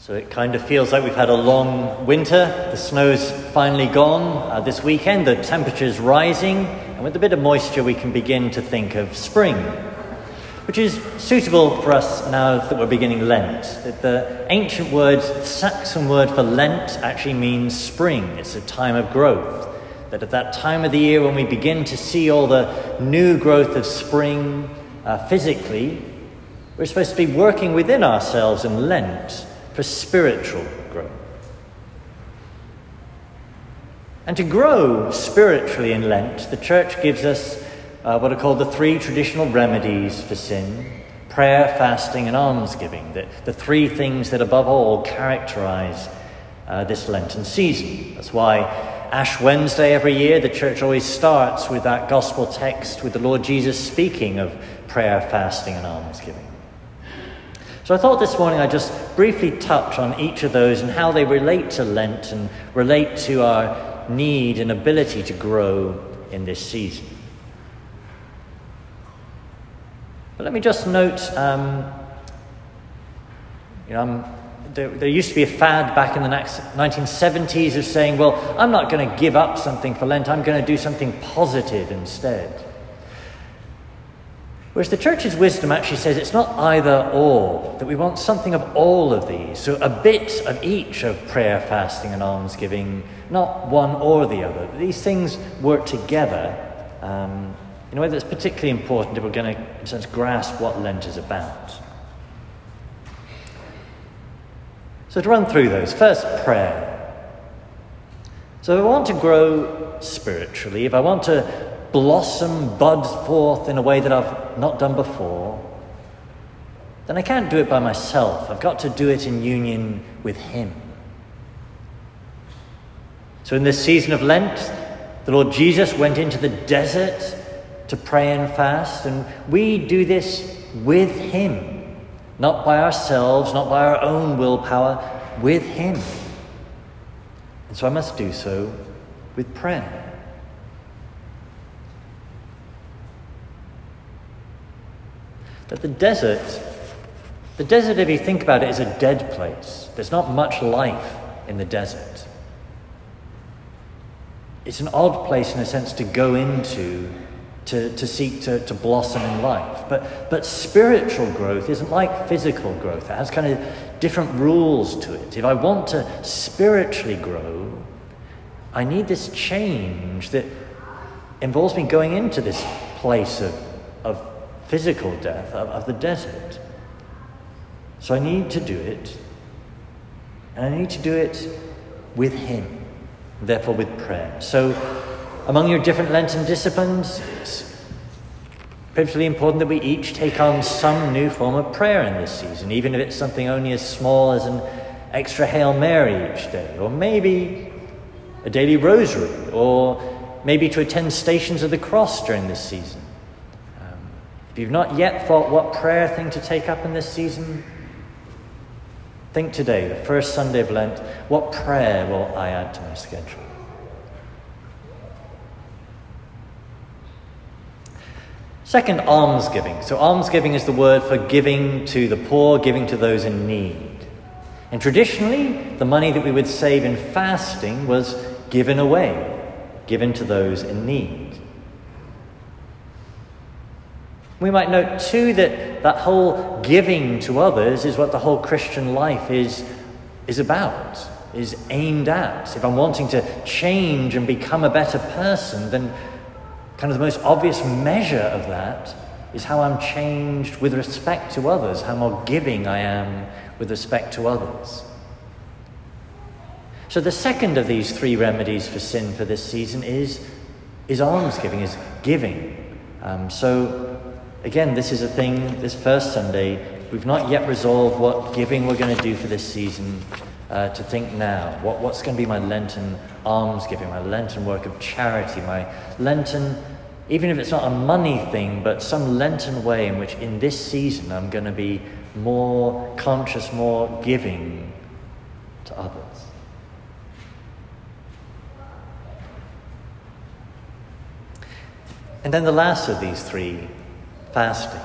So it kind of feels like we've had a long winter. The snow's finally gone uh, this weekend, the temperature's rising, and with a bit of moisture, we can begin to think of spring, which is suitable for us now that we're beginning Lent. The ancient word, the Saxon word for Lent, actually means spring, it's a time of growth. That at that time of the year when we begin to see all the new growth of spring uh, physically, we're supposed to be working within ourselves in Lent for spiritual growth. And to grow spiritually in Lent, the church gives us uh, what are called the three traditional remedies for sin prayer, fasting, and almsgiving, the, the three things that above all characterize uh, this Lenten season. That's why Ash Wednesday every year, the church always starts with that gospel text with the Lord Jesus speaking of prayer, fasting, and almsgiving. So I thought this morning I'd just briefly touch on each of those and how they relate to Lent and relate to our need and ability to grow in this season. But let me just note, um, you know, there, there, used to be a fad back in the 1970s of saying, well, I'm not going to give up something for Lent, I'm going to do something positive instead. Whereas the church's wisdom actually says it's not either or, that we want something of all of these. So a bit of each of prayer, fasting, and almsgiving, not one or the other. These things work together um, in a way that's particularly important if we're going to, in a sense, grasp what Lent is about. So to run through those, first, prayer. So if I want to grow spiritually, if I want to blossom, bud forth in a way that I've not done before, then I can't do it by myself. I've got to do it in union with Him. So, in this season of Lent, the Lord Jesus went into the desert to pray and fast, and we do this with Him, not by ourselves, not by our own willpower, with Him. And so I must do so with prayer. That the desert, the desert, if you think about it, is a dead place. There's not much life in the desert. It's an odd place, in a sense, to go into to, to seek to, to blossom in life. But, but spiritual growth isn't like physical growth, it has kind of different rules to it. If I want to spiritually grow, I need this change that involves me going into this place of, of physical death of, of the desert. So I need to do it, and I need to do it with Him, therefore with prayer. So, among your different Lenten disciplines, it's particularly important that we each take on some new form of prayer in this season, even if it's something only as small as an extra Hail Mary each day, or maybe a daily rosary, or maybe to attend Stations of the Cross during this season. You've not yet thought what prayer thing to take up in this season, think today, the first Sunday of Lent, what prayer will I add to my schedule? Second, almsgiving. So, almsgiving is the word for giving to the poor, giving to those in need. And traditionally, the money that we would save in fasting was given away, given to those in need. We might note too that that whole giving to others is what the whole Christian life is, is about, is aimed at. If I'm wanting to change and become a better person, then kind of the most obvious measure of that is how I'm changed with respect to others, how more giving I am with respect to others. So the second of these three remedies for sin for this season is, is almsgiving, is giving. Um, so Again, this is a thing, this first Sunday, we've not yet resolved what giving we're going to do for this season. Uh, to think now, what, what's going to be my Lenten almsgiving, my Lenten work of charity, my Lenten, even if it's not a money thing, but some Lenten way in which in this season I'm going to be more conscious, more giving to others. And then the last of these three fasting.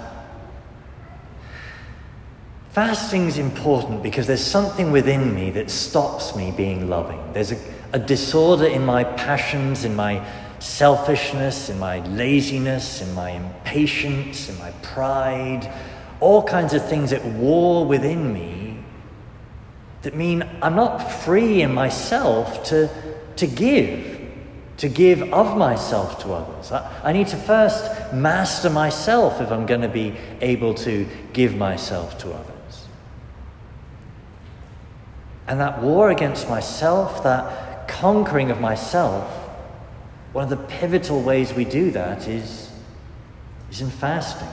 Fasting is important because there's something within me that stops me being loving. There's a, a disorder in my passions, in my selfishness, in my laziness, in my impatience, in my pride, all kinds of things at war within me that mean I'm not free in myself to, to give, to give of myself to others. I, need to first master myself if I'm going to be able to give myself to others. And that war against myself, that conquering of myself, one of the pivotal ways we do that is, is in fasting.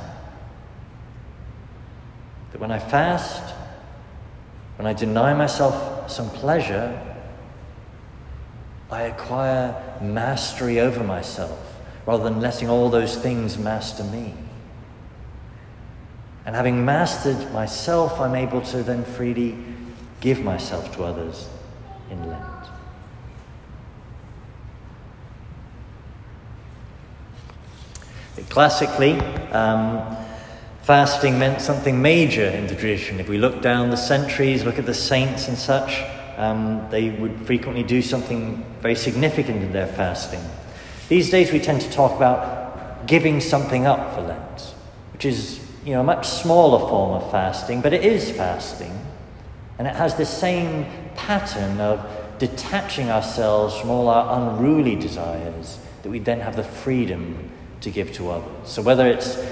That when I fast, when I deny myself some pleasure, I acquire mastery over myself rather than letting all those things master me. And having mastered myself, I'm able to then freely give myself to others in Lent. Classically, um, fasting meant something major in the tradition. If we look down the centuries, look at the saints and such, um, they would frequently do something very significant in their fasting. These days, we tend to talk about giving something up for Lent, which is you know, a much smaller form of fasting, but it is fasting. And it has the same pattern of detaching ourselves from all our unruly desires that we then have the freedom to give to others. So whether it's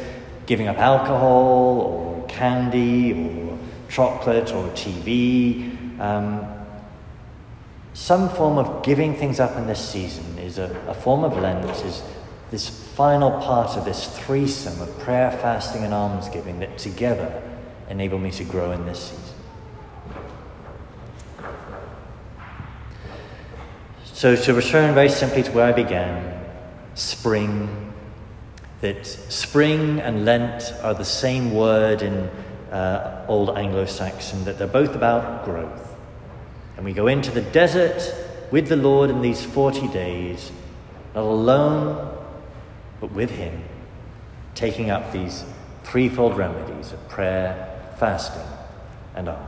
giving up alcohol or candy or chocolate or TV, um, some form of giving things up in this season is a, a form of Lent, is this final part of this threesome of prayer, fasting, and almsgiving that together enable me to grow in this season. So, to return very simply to where I began, spring, that spring and Lent are the same word in uh, Old Anglo Saxon, that they're both about growth. And we go into the desert with the Lord in these 40 days, not alone, but with Him, taking up these threefold remedies of prayer, fasting, and alms.